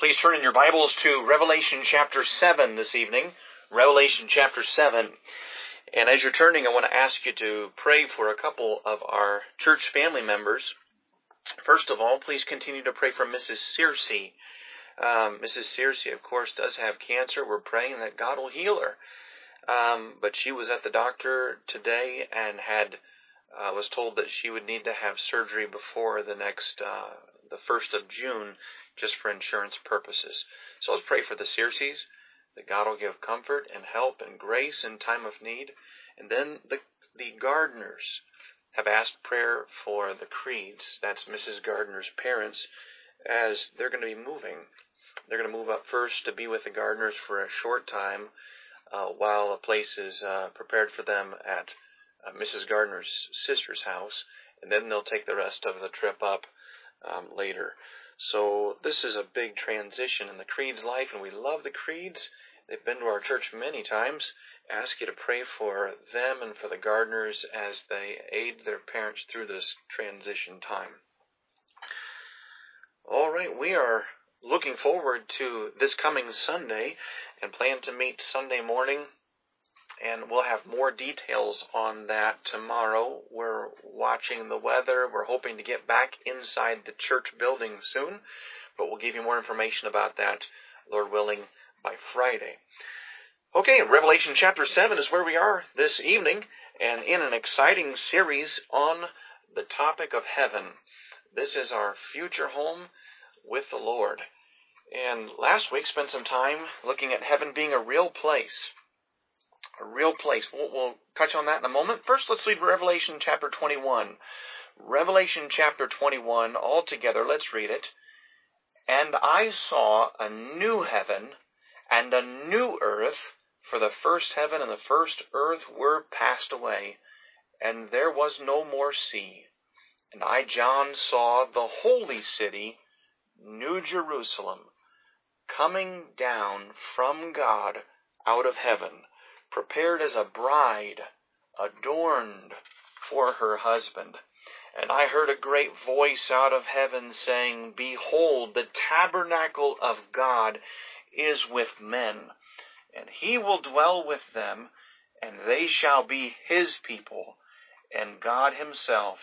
Please turn in your Bibles to Revelation chapter 7 this evening. Revelation chapter 7. And as you're turning, I want to ask you to pray for a couple of our church family members. First of all, please continue to pray for Mrs. Searcy. Um, Mrs. Searcy, of course, does have cancer. We're praying that God will heal her. Um, but she was at the doctor today and had uh, was told that she would need to have surgery before the next uh, the first of June just for insurance purposes. So let's pray for the Searcy's, that God will give comfort and help and grace in time of need. And then the, the Gardners have asked prayer for the Creeds. That's Mrs. Gardner's parents, as they're going to be moving. They're going to move up first to be with the Gardners for a short time uh, while a place is uh, prepared for them at uh, Mrs. Gardner's sister's house, and then they'll take the rest of the trip up um, later. So this is a big transition in the Creed's life, and we love the Creeds. They've been to our church many times. Ask you to pray for them and for the Gardners as they aid their parents through this transition time. All right, we are looking forward to this coming Sunday and plan to meet Sunday morning and we'll have more details on that tomorrow. We're watching the weather. We're hoping to get back inside the church building soon, but we'll give you more information about that, Lord willing, by Friday. Okay, Revelation chapter 7 is where we are this evening, and in an exciting series on the topic of heaven. This is our future home with the Lord. And last week spent some time looking at heaven being a real place a real place. We'll, we'll touch on that in a moment. First, let's read Revelation chapter 21. Revelation chapter 21, all together, let's read it. And I saw a new heaven and a new earth, for the first heaven and the first earth were passed away, and there was no more sea. And I, John, saw the holy city, New Jerusalem, coming down from God out of heaven prepared as a bride, adorned for her husband. And I heard a great voice out of heaven saying, Behold, the tabernacle of God is with men, and he will dwell with them, and they shall be his people, and God himself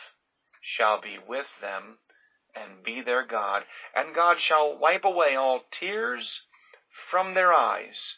shall be with them and be their God. And God shall wipe away all tears from their eyes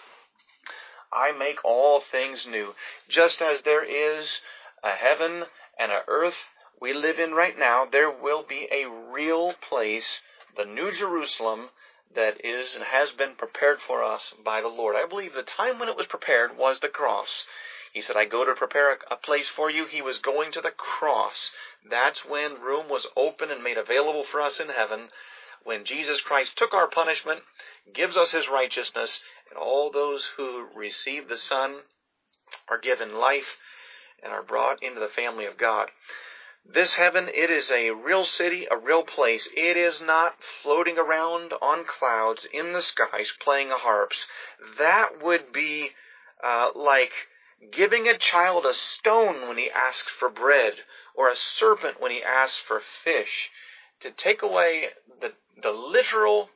I make all things new. Just as there is a heaven and an earth we live in right now, there will be a real place, the New Jerusalem, that is and has been prepared for us by the Lord. I believe the time when it was prepared was the cross. He said, I go to prepare a, place for you. He was going to the cross. That's when room was open and made available for us in heaven. When Jesus Christ took our punishment, gives us his righteousness, and all those who receive the Son are given life and are brought into the family of God. This heaven, it is a real city, a real place. It is not floating around on clouds in the skies playing harps. That would be uh, like giving a child a stone when he asks for bread, or a serpent when he asks for fish. To take away the, the literal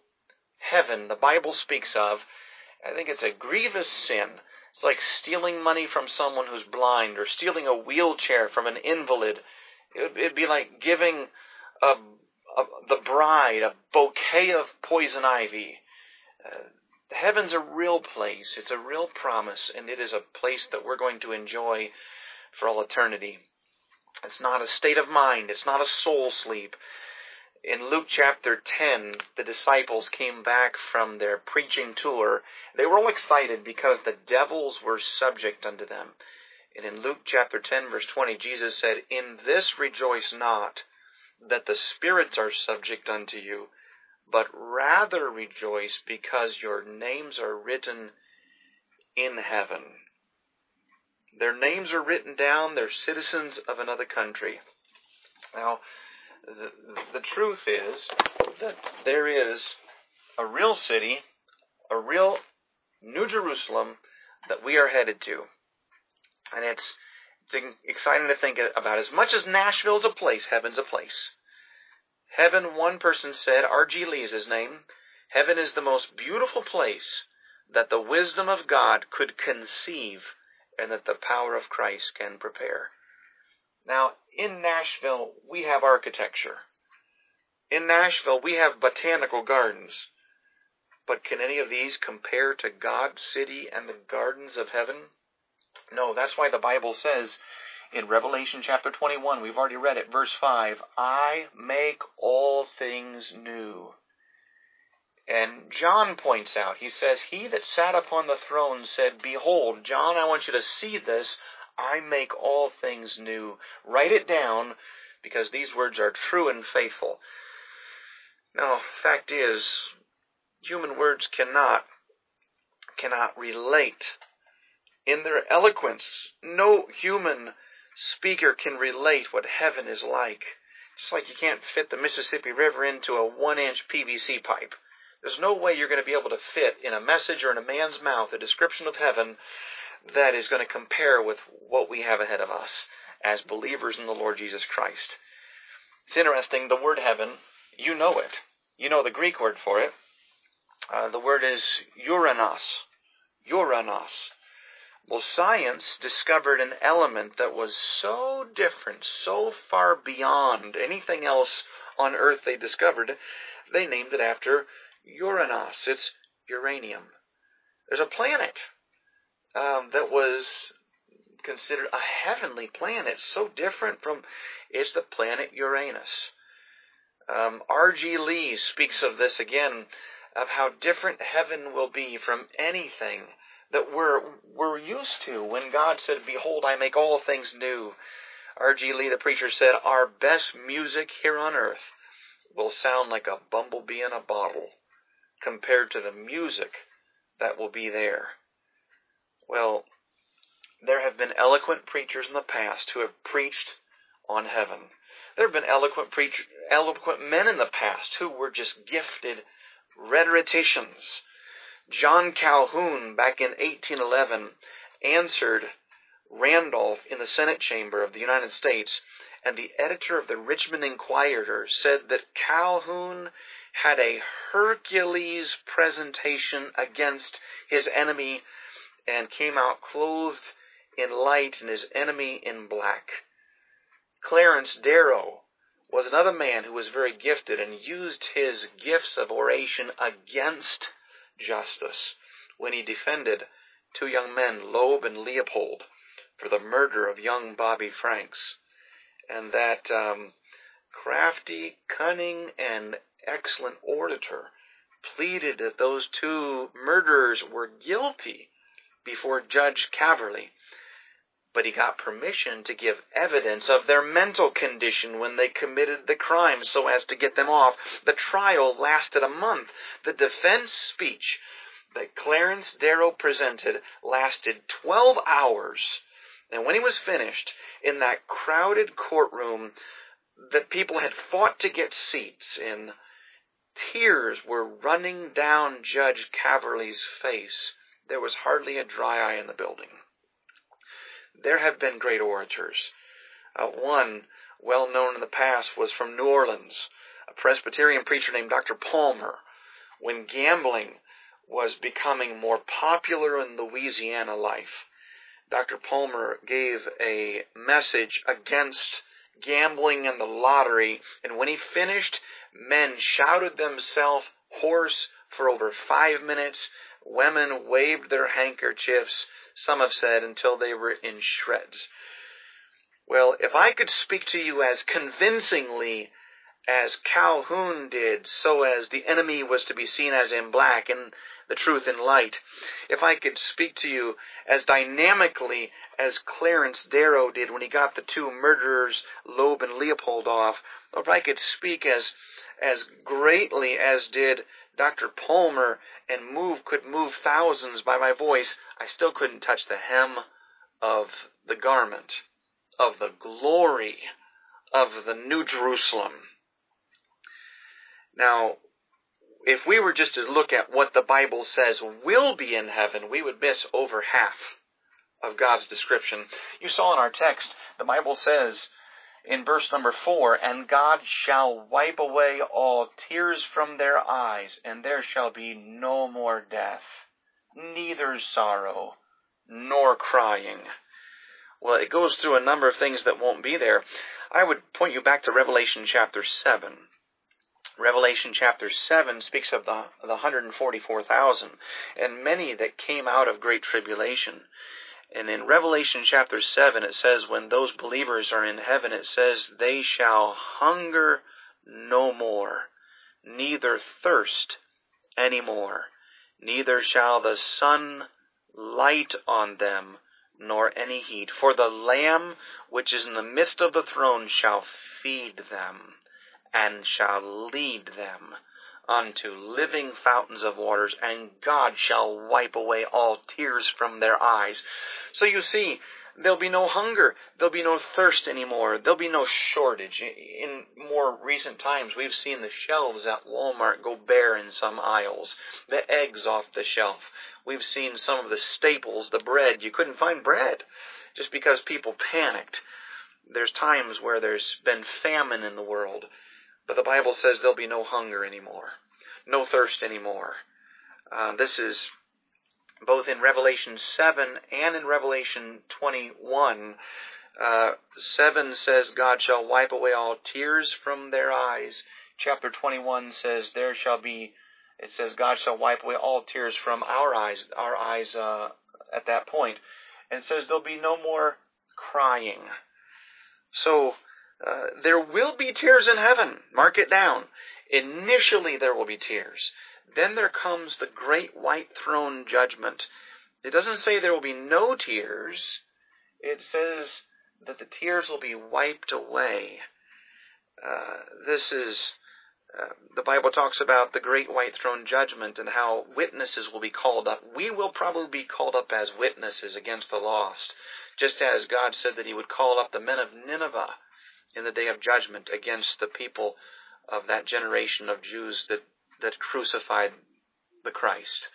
heaven the Bible speaks of I think it's a grievous sin. It's like stealing money from someone who's blind or stealing a wheelchair from an invalid. It would be like giving a, a, the bride a bouquet of poison ivy. Uh, heaven's a real place. It's a real promise, and it is a place that we're going to enjoy for all eternity. It's not a state of mind. It's not a soul sleep in Luke chapter 10, the disciples came back from their preaching tour. They were all excited because the devils were subject unto them. And in Luke chapter 10, verse 20, Jesus said, In this rejoice not, that the spirits are subject unto you, but rather rejoice because your names are written in heaven. Their names are written down, they're citizens of another country. Now, the, truth is that there is a real city, a real New Jerusalem that we are headed to. And it's, it's exciting to think about. As much as Nashville's a place, heaven's a place. Heaven, one person said, R.G. Lee is his name, heaven is the most beautiful place that the wisdom of God could conceive and that the power of Christ can prepare. Now, in Nashville, we have architecture. In Nashville, we have botanical gardens. But can any of these compare to God's city and the gardens of heaven? No, that's why the Bible says in Revelation chapter 21, we've already read it, verse 5, I make all things new. And John points out, he says, He that sat upon the throne said, Behold, John, I want you to see this. I make all things new. Write it down, because these words are true and faithful. Now, fact is, human words cannot cannot relate in their eloquence. No human speaker can relate what heaven is like. Just like you can't fit the Mississippi River into a one inch PVC pipe. There's no way you're going to be able to fit in a message or in a man's mouth a description of heaven that is going to compare with what we have ahead of us as believers in the Lord Jesus Christ. It's interesting, the word heaven, you know it. You know the Greek word for it. Uh, the word is uranos. Uranos. Well, science discovered an element that was so different, so far beyond anything else on Earth they discovered, they named it after Uranus. It's uranium. There's a planet um, that was considered a heavenly planet, so different from it's the planet Uranus. Um, R.G. Lee speaks of this again, of how different heaven will be from anything that we're we're used to. When God said, "Behold, I make all things new," R.G. Lee, the preacher, said, "Our best music here on earth will sound like a bumblebee in a bottle." compared to the music that will be there. Well, there have been eloquent preachers in the past who have preached on heaven. There have been eloquent preach, eloquent men in the past who were just gifted rhetoricians. John Calhoun, back in 1811, answered Randolph in the Senate chamber of the United States, and the editor of the Richmond Enquirer said that Calhoun had a Hercules presentation against his enemy and came out clothed in light and his enemy in black. Clarence Darrow was another man who was very gifted and used his gifts of oration against justice when he defended two young men, Loeb and Leopold, for the murder of young Bobby Franks. And that um, crafty, cunning, and excellent orator, pleaded that those two murderers were guilty before Judge Caverly. But he got permission to give evidence of their mental condition when they committed the crime so as to get them off. The trial lasted a month. The defense speech that Clarence Darrow presented lasted 12 hours. And when he was finished, in that crowded courtroom that people had fought to get seats in, Tears were running down Judge Caverly's face. There was hardly a dry eye in the building. There have been great orators. Uh, one, well known in the past, was from New Orleans, a Presbyterian preacher named Dr. Palmer. When gambling was becoming more popular in Louisiana life, Dr. Palmer gave a message against gambling and the lottery, and when he finished, Men shouted themselves hoarse for over five minutes. Women waved their handkerchiefs, some have said, until they were in shreds. Well, if I could speak to you as convincingly as Calhoun did, so as the enemy was to be seen as in black and the truth in light. If I could speak to you as dynamically as Clarence Darrow did when he got the two murderers, Loeb and Leopold, off, if I could speak as as greatly as did Dr. Palmer and move could move thousands by my voice, I still couldn't touch the hem of the garment of the glory of the New Jerusalem. Now, if we were just to look at what the Bible says will be in heaven, we would miss over half of God's description. You saw in our text, the Bible says in verse number 4 And God shall wipe away all tears from their eyes, and there shall be no more death, neither sorrow, nor crying. Well, it goes through a number of things that won't be there. I would point you back to Revelation chapter 7. Revelation chapter 7 speaks of the, the 144,000 and many that came out of great tribulation. And in Revelation chapter 7, it says, when those believers are in heaven, it says, they shall hunger no more, neither thirst any more, neither shall the sun light on them, nor any heat. For the Lamb which is in the midst of the throne shall feed them, and shall lead them unto living fountains of waters, and God shall wipe away all tears from their eyes. So you see, there'll be no hunger, there'll be no thirst anymore, there'll be no shortage. In more recent times, we've seen the shelves at Walmart go bare in some aisles, the eggs off the shelf. We've seen some of the staples, the bread, you couldn't find bread just because people panicked. There's times where there's been famine in the world. But the Bible says there'll be no hunger anymore, no thirst anymore. Uh, this is both in Revelation 7 and in Revelation 21. Uh, 7 says, God shall wipe away all tears from their eyes. Chapter 21 says, There shall be, it says, God shall wipe away all tears from our eyes, our eyes uh, at that point. And it says, There'll be no more crying. So, uh, there will be tears in heaven. Mark it down. Initially, there will be tears. Then there comes the great white throne judgment. It doesn't say there will be no tears. It says that the tears will be wiped away. Uh, this is, uh, the Bible talks about the great white throne judgment and how witnesses will be called up. We will probably be called up as witnesses against the lost, just as God said that He would call up the men of Nineveh in the day of judgment against the people of that generation of Jews that, that crucified the Christ.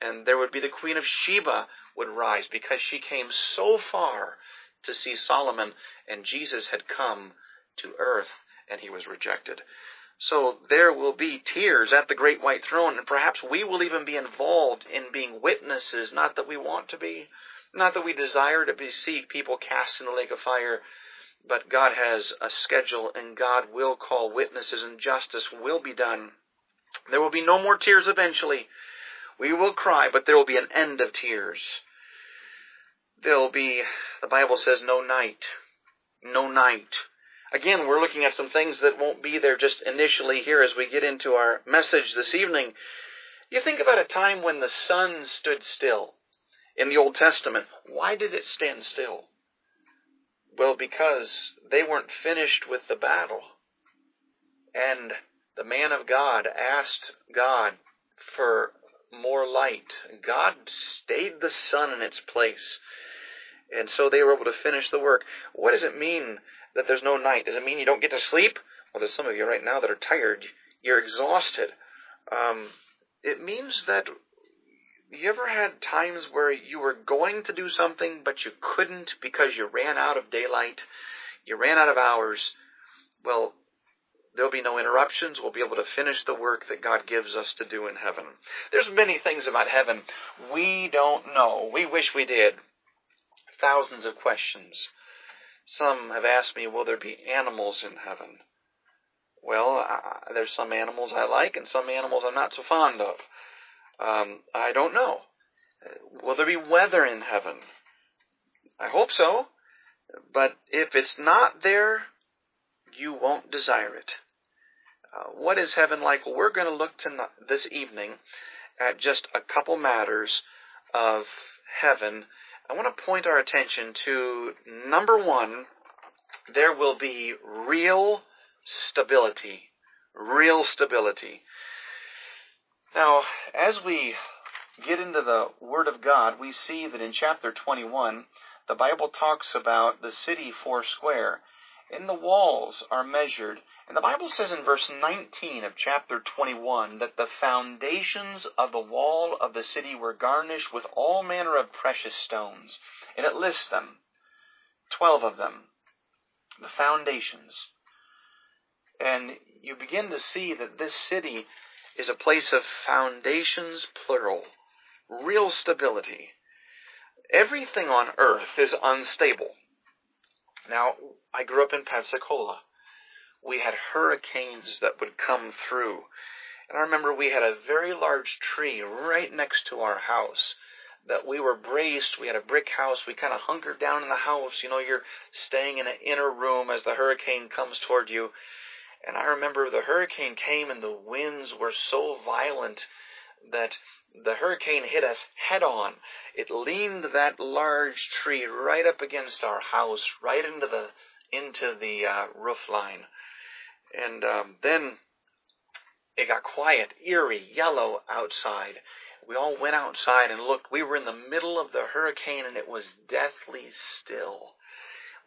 And there would be the Queen of Sheba would rise because she came so far to see Solomon, and Jesus had come to earth and he was rejected. So there will be tears at the great white throne, and perhaps we will even be involved in being witnesses, not that we want to be, not that we desire to be, see people cast in the lake of fire, but God has a schedule and God will call witnesses and justice will be done. There will be no more tears eventually. We will cry, but there will be an end of tears. There'll be, the Bible says, no night. No night. Again, we're looking at some things that won't be there just initially here as we get into our message this evening. You think about a time when the sun stood still in the Old Testament. Why did it stand still? Well, because they weren't finished with the battle. And the man of God asked God for more light. God stayed the sun in its place. And so they were able to finish the work. What does it mean that there's no night? Does it mean you don't get to sleep? Well, there's some of you right now that are tired. You're exhausted. Um, it means that you ever had times where you were going to do something but you couldn't because you ran out of daylight, you ran out of hours? Well, there'll be no interruptions. We'll be able to finish the work that God gives us to do in heaven. There's many things about heaven we don't know. We wish we did. Thousands of questions. Some have asked me, will there be animals in heaven? Well, uh, there's some animals I like and some animals I'm not so fond of. Um, I don't know. Will there be weather in heaven? I hope so. But if it's not there, you won't desire it. Uh, what is heaven like? Well, we're going to look tonight, this evening at just a couple matters of heaven. I want to point our attention to number one, there will be real stability. Real stability. Now, as we get into the Word of God, we see that in chapter 21, the Bible talks about the city four square. And the walls are measured. And the Bible says in verse 19 of chapter 21 that the foundations of the wall of the city were garnished with all manner of precious stones. And it lists them 12 of them. The foundations. And you begin to see that this city is a place of foundations, plural, real stability. Everything on earth is unstable. Now, I grew up in Pensacola. We had hurricanes that would come through. And I remember we had a very large tree right next to our house that we were braced. We had a brick house. We kind of hunkered down in the house. You know, you're staying in an inner room as the hurricane comes toward you. And I remember the hurricane came and the winds were so violent that the hurricane hit us head on. It leaned that large tree right up against our house, right into the into the uh, roof line, and um, then it got quiet, eerie, yellow outside. We all went outside and looked. We were in the middle of the hurricane, and it was deathly still.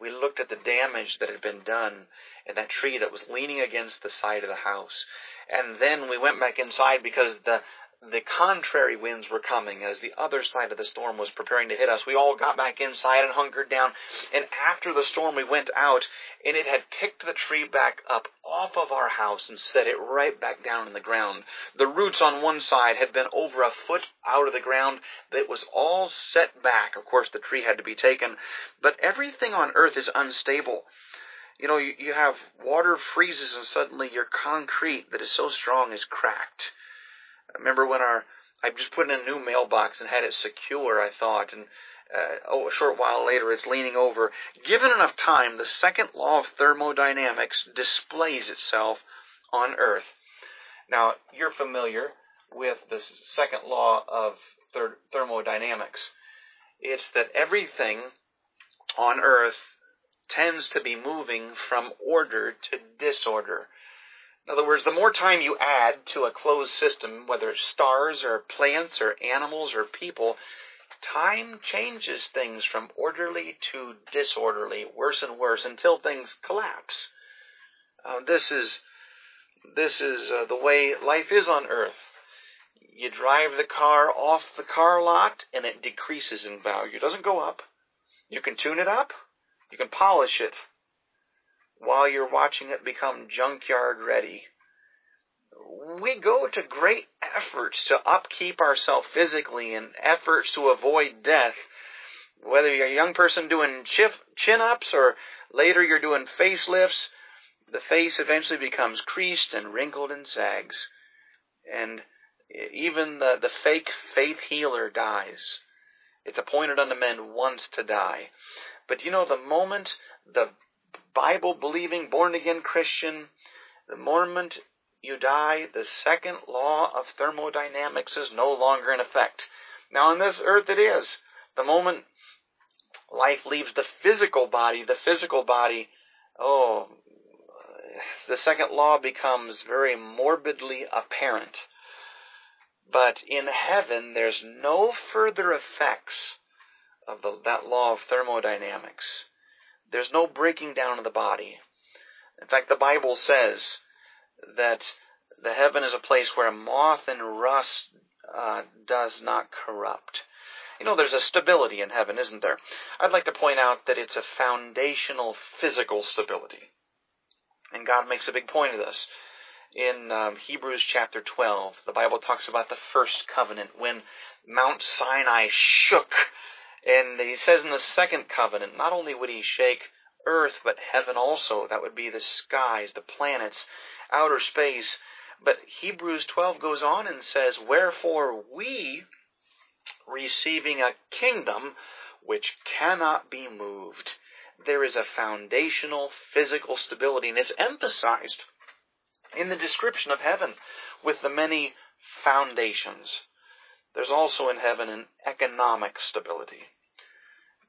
We looked at the damage that had been done in that tree that was leaning against the side of the house. And then we went back inside because the the contrary winds were coming as the other side of the storm was preparing to hit us. We all got back inside and hunkered down. And after the storm, we went out and it had picked the tree back up off of our house and set it right back down in the ground. The roots on one side had been over a foot out of the ground. It was all set back. Of course, the tree had to be taken. But everything on earth is unstable. You know, you, you have water freezes and suddenly your concrete that is so strong is cracked I remember when our I just put in a new mailbox and had it secure. I thought, and uh, oh, a short while later, it's leaning over. Given enough time, the second law of thermodynamics displays itself on Earth. Now, you're familiar with the second law of ther- thermodynamics. It's that everything on Earth tends to be moving from order to disorder. In other words, the more time you add to a closed system, whether it's stars or plants or animals or people, time changes things from orderly to disorderly, worse and worse, until things collapse. Uh, this is this is uh, the way life is on Earth. You drive the car off the car lot, and it decreases in value. It doesn't go up. You can tune it up. You can polish it while you're watching it become junkyard ready. We go to great efforts to upkeep ourselves physically and efforts to avoid death. Whether you're a young person doing chin ups or later you're doing facelifts, the face eventually becomes creased and wrinkled and sags. And even the, the fake faith healer dies. It's appointed unto men once to die. But you know, the moment the Bible believing, born again Christian, the moment you die, the second law of thermodynamics is no longer in effect. Now, on this earth, it is. The moment life leaves the physical body, the physical body, oh, the second law becomes very morbidly apparent. But in heaven, there's no further effects of the, that law of thermodynamics. There's no breaking down of the body. In fact, the Bible says that the heaven is a place where moth and rust uh, does not corrupt. You know, there's a stability in heaven, isn't there? I'd like to point out that it's a foundational physical stability. And God makes a big point of this. In um, Hebrews chapter 12, the Bible talks about the first covenant when Mount Sinai shook and he says in the second covenant, not only would he shake earth, but heaven also. That would be the skies, the planets, outer space. But Hebrews 12 goes on and says, Wherefore we, receiving a kingdom which cannot be moved. There is a foundational physical stability, and it's emphasized in the description of heaven with the many foundations. There's also in heaven an economic stability.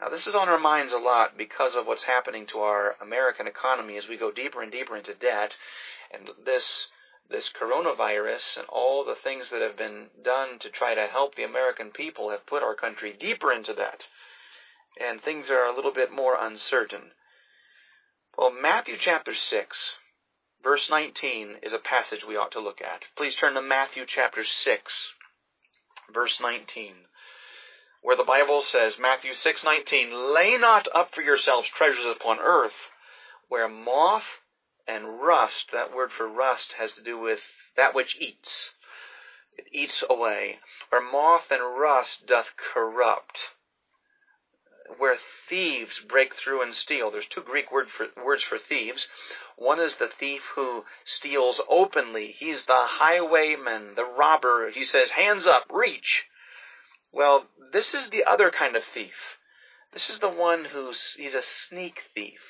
Now, this is on our minds a lot because of what's happening to our American economy as we go deeper and deeper into debt. And this, this coronavirus and all the things that have been done to try to help the American people have put our country deeper into debt. And things are a little bit more uncertain. Well, Matthew chapter 6, verse 19 is a passage we ought to look at. Please turn to Matthew chapter 6, verse 19 where the Bible says, Matthew 6:19, "Lay not up for yourselves treasures upon earth, where moth and rust, that word for rust has to do with that which eats. It eats away. Where moth and rust doth corrupt. Where thieves break through and steal. There's two Greek word for, words for thieves. One is the thief who steals openly. He's the highwayman, the robber. He says, hands up, reach. Well, this is the other kind of thief. This is the one who's he's a sneak thief.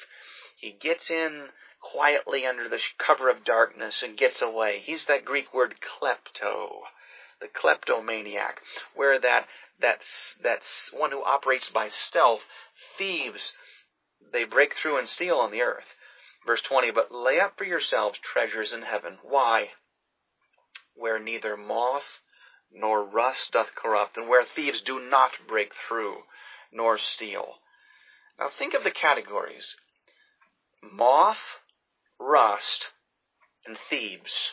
He gets in quietly under the cover of darkness and gets away. He's that Greek word klepto, the kleptomaniac, where that that's that's one who operates by stealth. Thieves, they break through and steal on the earth. Verse 20, but lay up for yourselves treasures in heaven. Why? Where neither moth nor rust doth corrupt, and where thieves do not break through, nor steal. Now think of the categories moth, rust, and thieves.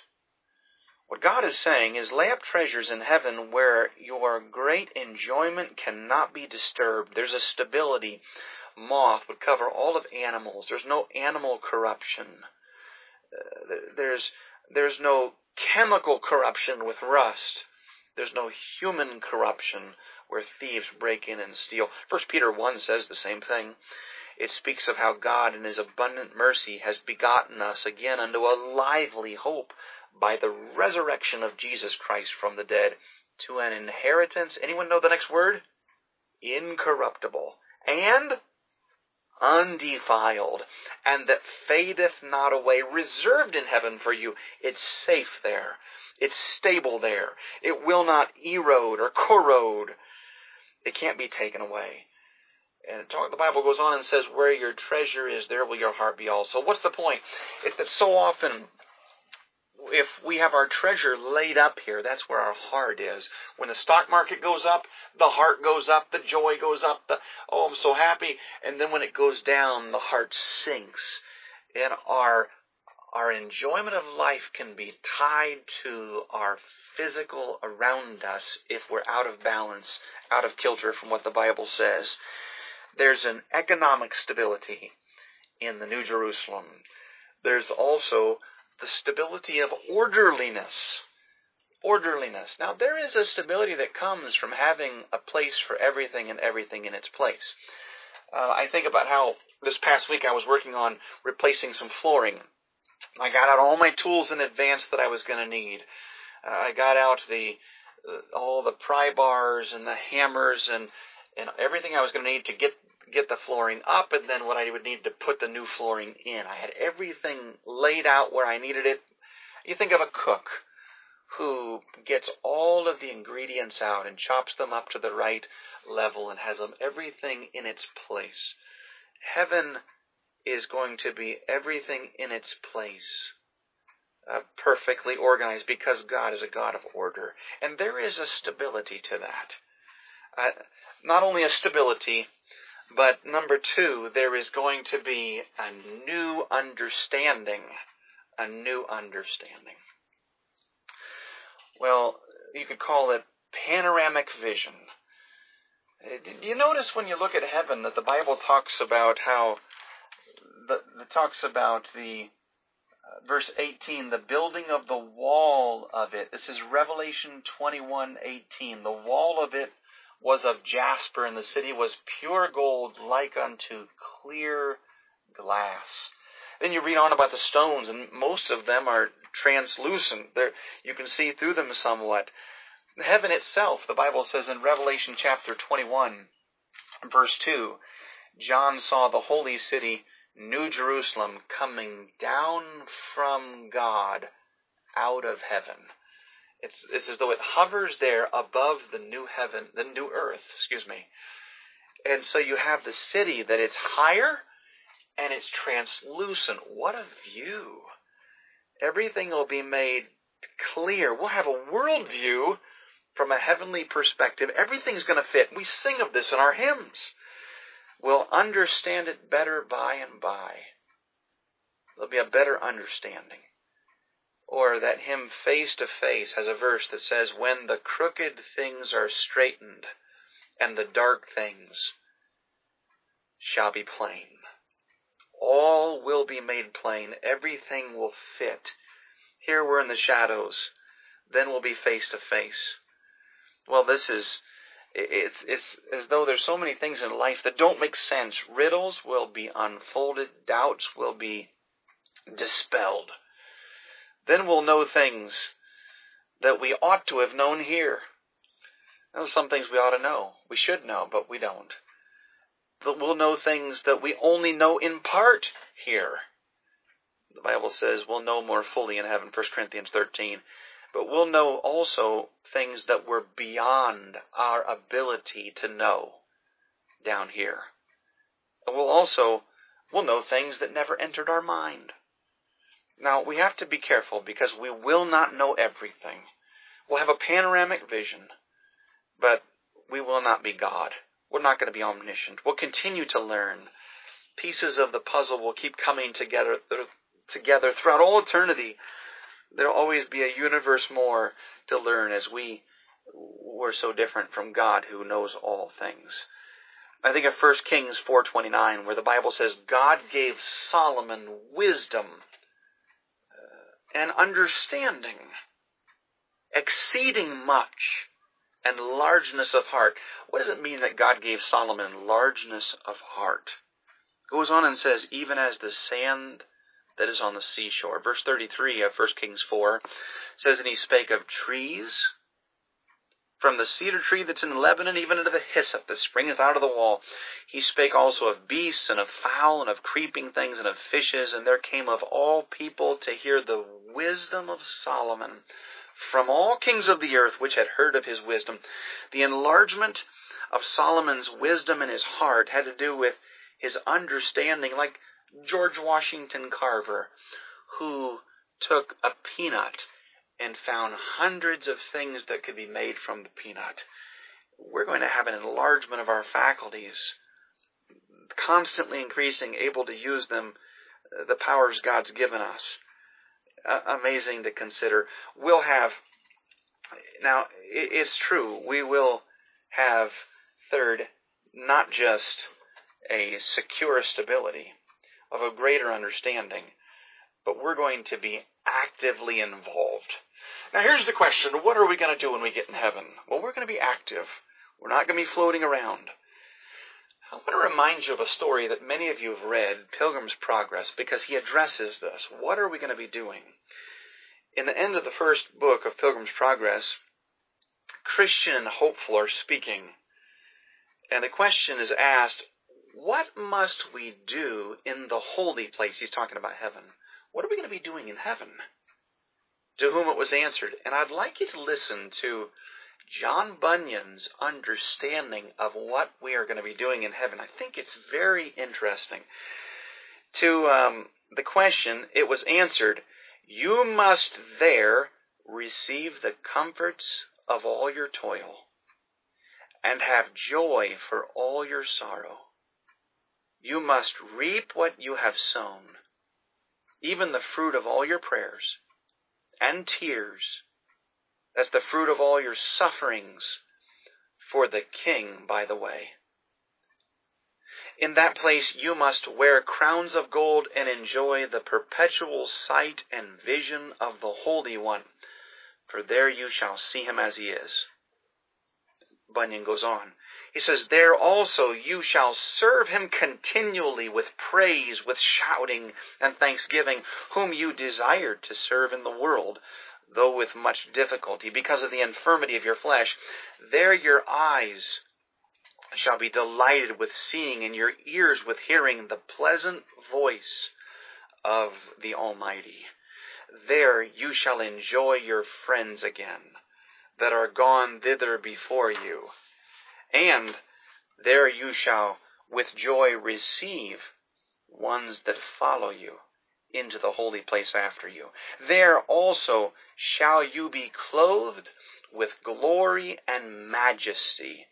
What God is saying is lay up treasures in heaven where your great enjoyment cannot be disturbed. There's a stability. Moth would cover all of animals. There's no animal corruption. Uh, there's there's no chemical corruption with rust. There's no human corruption where thieves break in and steal. First Peter 1 says the same thing. It speaks of how God in his abundant mercy has begotten us again unto a lively hope by the resurrection of Jesus Christ from the dead to an inheritance. Anyone know the next word? Incorruptible. And undefiled, and that fadeth not away, reserved in heaven for you. It's safe there. It's stable there. It will not erode or corrode. It can't be taken away. And the Bible goes on and says, Where your treasure is, there will your heart be also. What's the point? It's that so often, if we have our treasure laid up here, that's where our heart is. When the stock market goes up, the heart goes up, the joy goes up, the, oh, I'm so happy. And then when it goes down, the heart sinks. And our our enjoyment of life can be tied to our physical around us if we're out of balance, out of kilter from what the Bible says. There's an economic stability in the New Jerusalem. There's also the stability of orderliness. Orderliness. Now, there is a stability that comes from having a place for everything and everything in its place. Uh, I think about how this past week I was working on replacing some flooring I got out all my tools in advance that I was going to need. Uh, I got out the uh, all the pry bars and the hammers and and everything I was going to need to get get the flooring up, and then what I would need to put the new flooring in. I had everything laid out where I needed it. You think of a cook who gets all of the ingredients out and chops them up to the right level and has them everything in its place. Heaven is going to be everything in its place. Uh, perfectly organized because God is a God of order. And there is a stability to that. Uh, not only a stability, but number two, there is going to be a new understanding. A new understanding. Well, you could call it panoramic vision. Uh, you notice when you look at heaven that the Bible talks about how the, the talks about the uh, verse 18, the building of the wall of it. This is Revelation 21:18. The wall of it was of jasper, and the city was pure gold, like unto clear glass. Then you read on about the stones, and most of them are translucent. They're, you can see through them somewhat. Heaven itself, the Bible says in Revelation chapter 21, verse 2, John saw the holy city New Jerusalem coming down from God out of heaven. It's, it's as though it hovers there above the new heaven, the new earth, excuse me. And so you have the city that it's higher and it's translucent. What a view. Everything will be made clear. We'll have a world view from a heavenly perspective. Everything's going to fit. We sing of this in our hymns. We'll understand it better by and by. There'll be a better understanding. Or that hymn, Face to Face, has a verse that says, When the crooked things are straightened and the dark things shall be plain. All will be made plain. Everything will fit. Here we're in the shadows. Then we'll be face to face. Well, this is, it's, it's as though there's so many things in life that don't make sense. Riddles will be unfolded. Doubts will be dispelled. Then we'll know things that we ought to have known here. There's some things we ought to know. We should know, but we don't. But we'll know things that we only know in part here. The Bible says we'll know more fully in heaven, 1 Corinthians 13. But we'll know also things that were beyond our ability to know down here. And we'll also, we'll know things that never entered our mind. Now, we have to be careful because we will not know everything. We'll have a panoramic vision, but we will not be God. We're not going to be omniscient. We'll continue to learn. Pieces of the puzzle will keep coming together together throughout all eternity. There'll always be a universe more to learn as we were so different from God who knows all things. I think of 1 Kings 4:29 where the Bible says God gave Solomon wisdom and understanding exceeding much and largeness of heart. What does it mean that God gave Solomon largeness of heart? Goes on and says, even as the sand that is on the seashore. Verse 33 of 1 Kings 4 says, And he spake of trees, from the cedar tree that's in Lebanon, even unto the hyssop that springeth out of the wall. He spake also of beasts, and of fowl, and of creeping things, and of fishes, and there came of all people to hear the wisdom of Solomon from all kings of the earth which had heard of his wisdom. The enlargement of Solomon's wisdom in his heart had to do with his understanding, like George Washington Carver, who took a peanut and found hundreds of things that could be made from the peanut. We're going to have an enlargement of our faculties, constantly increasing, able to use them, uh, the powers God's given us uh, amazing to consider. We'll have, now, it's true, we will have, third, not just a secure stability of a greater understanding, but we're going to be actively involved. Now, here's the question what are we going to do when we get in heaven? Well, we're going to be active. We're not going to be floating around. I want to remind you of a story that many of you have read, Pilgrim's Progress, because he addresses this. What are we going to be doing? In the end of the first book of Pilgrim's Progress, Christian and hopeful are speaking. And the question is asked, what must we do in the holy place? He's talking about heaven. What are we going to be doing in heaven? To whom it was answered. And I'd like you to listen to John Bunyan's understanding of what we are going to be doing in heaven. I think it's very interesting. To um, the question, it was answered, You must there receive the comforts of all your toil, and have joy for all your sorrow. You must reap what you have sown, even the fruit of all your prayers and tears as the fruit of all your sufferings for the king, by the way. In that place you must wear crowns of gold and enjoy the perpetual sight and vision of the Holy One, for there you shall see him as he is. Bunyan goes on. He says, There also you shall serve him continually with praise, with shouting and thanksgiving, whom you desired to serve in the world, though with much difficulty, because of the infirmity of your flesh, there your eyes shall be delighted with seeing, and your ears with hearing the pleasant voice of the Almighty. there you shall enjoy your friends again, that are gone thither before you. And there you shall with joy receive ones that follow you into the holy place after you. There also shall you be clothed with glory and majesty.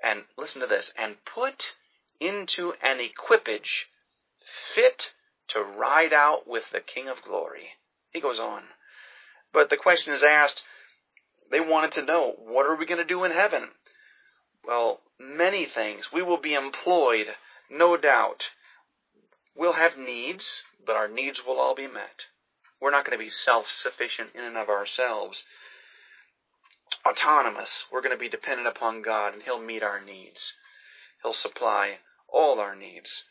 And listen to this, and put into an equipage fit to ride out with the King of glory. He goes on. But the question is asked, they wanted to know, what are we going to do in heaven? Well, many things. We will be employed, no doubt. We'll have needs, but our needs will all be met. We're not going to be self sufficient in and of ourselves. Autonomous. We're going to be dependent upon God, and He'll meet our needs. He'll supply all our needs.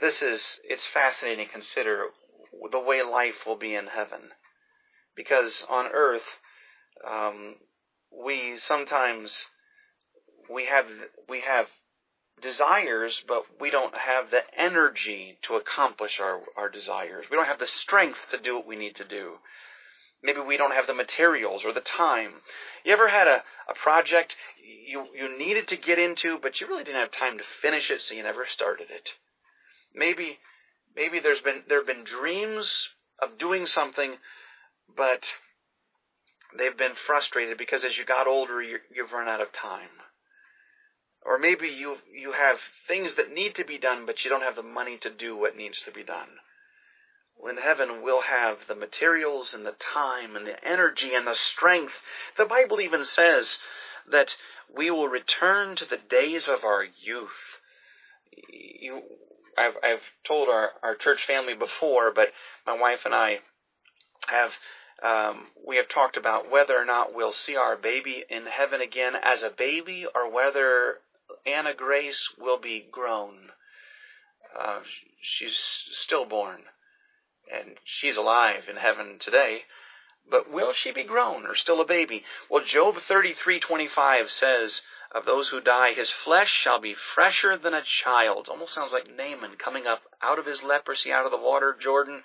This is, it's fascinating to consider the way life will be in heaven. Because on earth, um, we sometimes we have we have desires, but we don't have the energy to accomplish our, our desires. We don't have the strength to do what we need to do. Maybe we don't have the materials or the time. You ever had a, a project you, you needed to get into, but you really didn't have time to finish it, so you never started it? Maybe maybe there's been there have been dreams of doing something, but they've been frustrated because as you got older, you, you've run out of time. Or maybe you you have things that need to be done, but you don't have the money to do what needs to be done. Well, in heaven, we'll have the materials and the time and the energy and the strength. The Bible even says that we will return to the days of our youth. You, I've, I've told our, our church family before, but my wife and I have um, we have talked about whether or not we'll see our baby in heaven again as a baby, or whether Anna Grace will be grown. Uh, she's stillborn, and she's alive in heaven today. But will she be grown or still a baby? Well, Job 33:25 says of those who die, his flesh shall be fresher than a child's. Almost sounds like Naaman coming up out of his leprosy, out of the water of Jordan,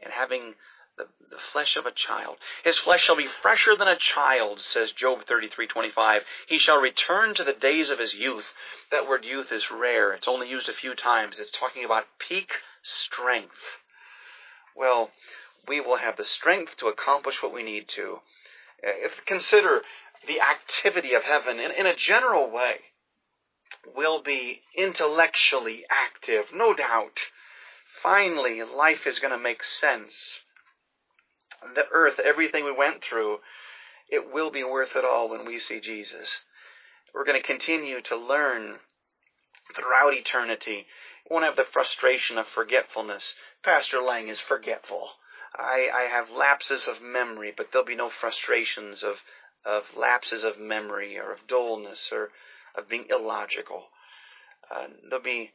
and having the, the flesh of a child. His flesh shall be fresher than a child, says Job 33:25. He shall return to the days of his youth. That word youth is rare. It's only used a few times. It's talking about peak strength. Well, we will have the strength to accomplish what we need to. Uh, if consider the activity of heaven in, in a general way will be intellectually active, no doubt. Finally, life is going to make sense. The earth, everything we went through, it will be worth it all when we see Jesus. We're going to continue to learn throughout eternity. We won't have the frustration of forgetfulness. Pastor Lang is forgetful. I, I have lapses of memory, but there'll be no frustrations of of lapses of memory or of dullness or of being illogical. Uh, there'll be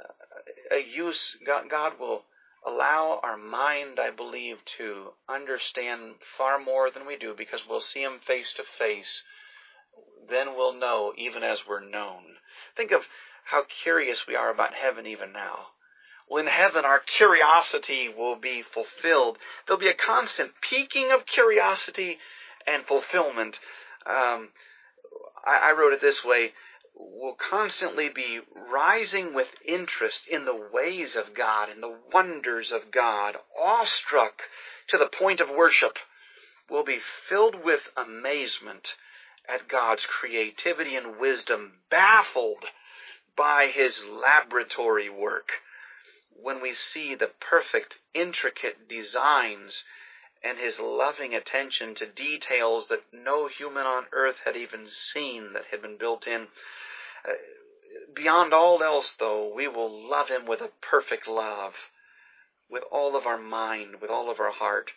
uh, a use, God, God will allow our mind, I believe, to understand far more than we do because we'll see Him face to face. Then we'll know even as we're known. Think of how curious we are about heaven even now. Well, in heaven, our curiosity will be fulfilled. There'll be a constant peaking of curiosity and fulfillment. Um, I, I wrote it this way will constantly be rising with interest in the ways of God, and the wonders of God, awestruck to the point of worship, will be filled with amazement at God's creativity and wisdom, baffled by His laboratory work. When we see the perfect, intricate designs and his loving attention to details that no human on earth had even seen that had been built in. Beyond all else, though, we will love him with a perfect love, with all of our mind, with all of our heart,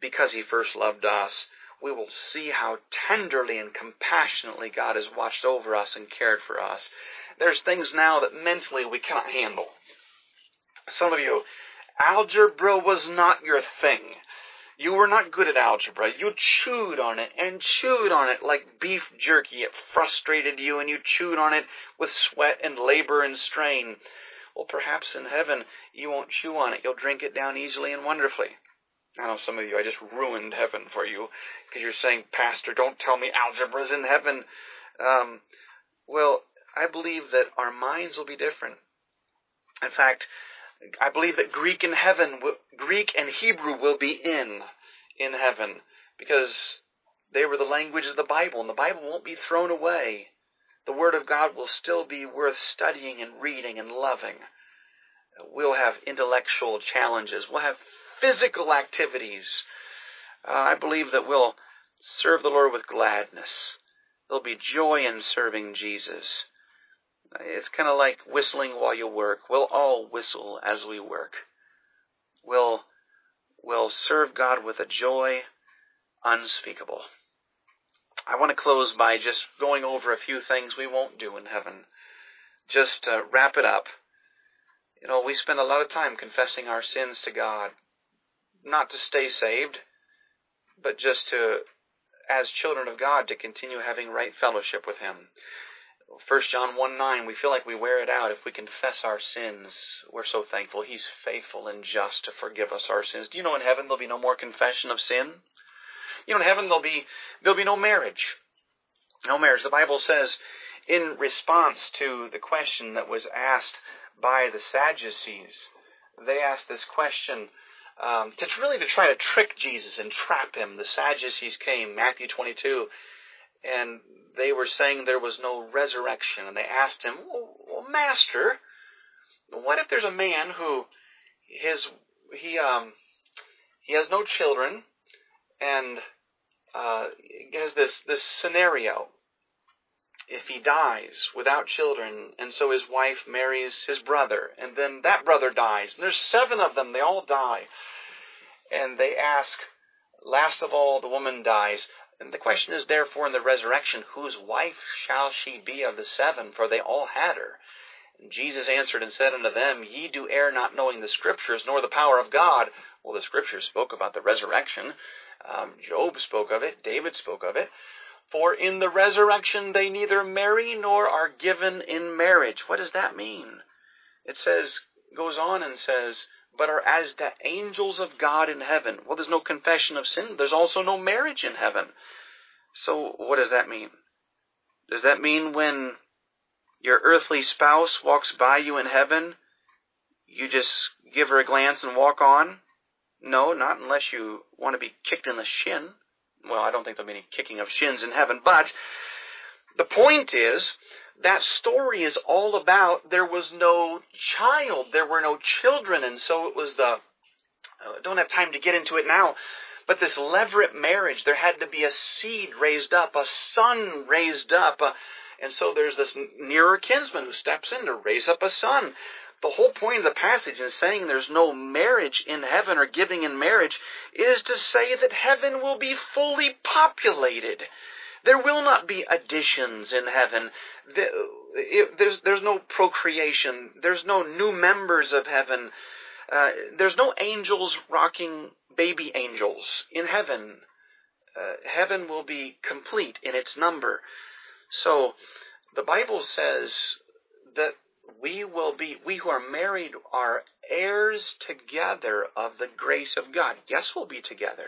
because he first loved us. We will see how tenderly and compassionately God has watched over us and cared for us. There's things now that mentally we cannot handle. Some of you, algebra was not your thing. You were not good at algebra. You chewed on it and chewed on it like beef jerky. It frustrated you and you chewed on it with sweat and labor and strain. Well, perhaps in heaven you won't chew on it. You'll drink it down easily and wonderfully. I know some of you, I just ruined heaven for you because you're saying, Pastor, don't tell me algebra's in heaven. Um, well, I believe that our minds will be different. In fact, I believe that Greek and heaven, Greek and Hebrew will be in in heaven because they were the language of the Bible, and the Bible won't be thrown away. The Word of God will still be worth studying and reading and loving. We'll have intellectual challenges. We'll have physical activities. Uh, I believe that we'll serve the Lord with gladness. There'll be joy in serving Jesus. It's kind of like whistling while you work. We'll all whistle as we work. We'll, we'll serve God with a joy unspeakable. I want to close by just going over a few things we won't do in heaven. Just to wrap it up. You know, we spend a lot of time confessing our sins to God, not to stay saved, but just to, as children of God, to continue having right fellowship with Him. 1 John 1 9, we feel like we wear it out if we confess our sins. We're so thankful. He's faithful and just to forgive us our sins. Do you know in heaven there'll be no more confession of sin? You know, in heaven there'll be there'll be no marriage. No marriage. The Bible says in response to the question that was asked by the Sadducees, they asked this question um, to really to try to trick Jesus and trap him. The Sadducees came, Matthew 22, and they were saying there was no resurrection, and they asked him, well, "Master, what if there's a man who his he um he has no children, and uh, has this this scenario. If he dies without children, and so his wife marries his brother, and then that brother dies, and there's seven of them, they all die, and they ask, last of all, the woman dies. And the question is, therefore, in the resurrection, whose wife shall she be of the seven? For they all had her. And Jesus answered and said unto them, Ye do err not knowing the Scriptures, nor the power of God. Well, the Scriptures spoke about the resurrection. Um, Job spoke of it, David spoke of it. For in the resurrection they neither marry nor are given in marriage. What does that mean? It says, goes on and says, but are as the angels of God in heaven. Well, there's no confession of sin. There's also no marriage in heaven. So, what does that mean? Does that mean when your earthly spouse walks by you in heaven, you just give her a glance and walk on? No, not unless you want to be kicked in the shin. Well, I don't think there'll be any kicking of shins in heaven, but the point is that story is all about there was no child, there were no children, and so it was the. I don't have time to get into it now, but this levirate marriage, there had to be a seed raised up, a son raised up, uh, and so there's this nearer kinsman who steps in to raise up a son. The whole point of the passage in saying there's no marriage in heaven or giving in marriage is to say that heaven will be fully populated. There will not be additions in heaven. There's, there's no procreation. There's no new members of heaven. Uh, there's no angels rocking baby angels in heaven. Uh, heaven will be complete in its number. So, the Bible says that we will be, we who are married are heirs together of the grace of God. Yes, we'll be together.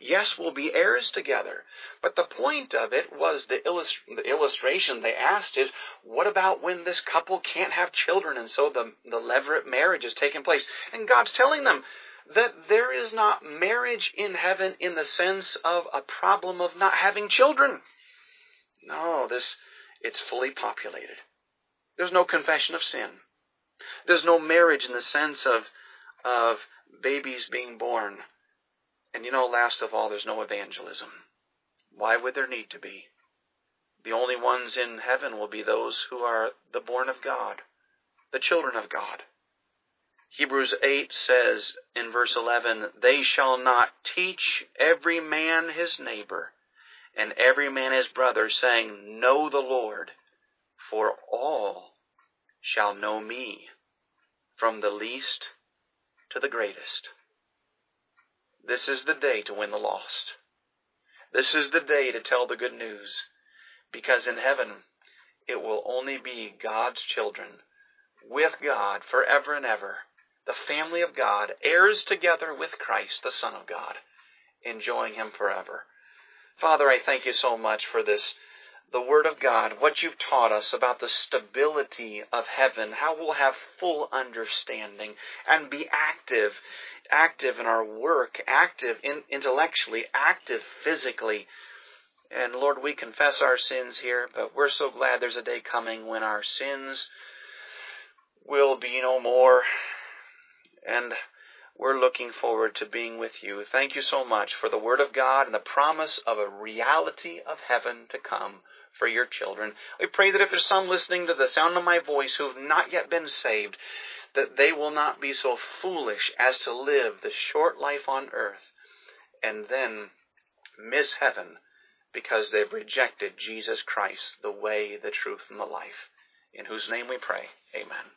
Yes, we'll be heirs together. But the point of it was the, illust- the illustration they asked is, what about when this couple can't have children and so the, the levirate marriage is taking place? And God's telling them that there is not marriage in heaven in the sense of a problem of not having children. No, this, it's fully populated. There's no confession of sin. There's no marriage in the sense of, of babies being born. And you know, last of all, there's no evangelism. Why would there need to be? The only ones in heaven will be those who are the born of God, the children of God. Hebrews 8 says in verse 11, They shall not teach every man his neighbor, and every man his brother, saying, Know the Lord, for all shall know me, from the least to the greatest. This is the day to win the lost. This is the day to tell the good news, because in heaven it will only be God's children with God forever and ever, the family of God, heirs together with Christ, the Son of God, enjoying Him forever. Father, I thank you so much for this, the Word of God, what you've taught us about the stability of heaven, how we'll have full understanding and be active, active in our work, active in, intellectually, active physically. And Lord, we confess our sins here, but we're so glad there's a day coming when our sins will be no more. And we're looking forward to being with you. Thank you so much for the Word of God and the promise of a reality of heaven to come for your children. We pray that if there's some listening to the sound of my voice who have not yet been saved, that they will not be so foolish as to live the short life on earth and then miss heaven because they've rejected Jesus Christ, the way, the truth, and the life. In whose name we pray. Amen.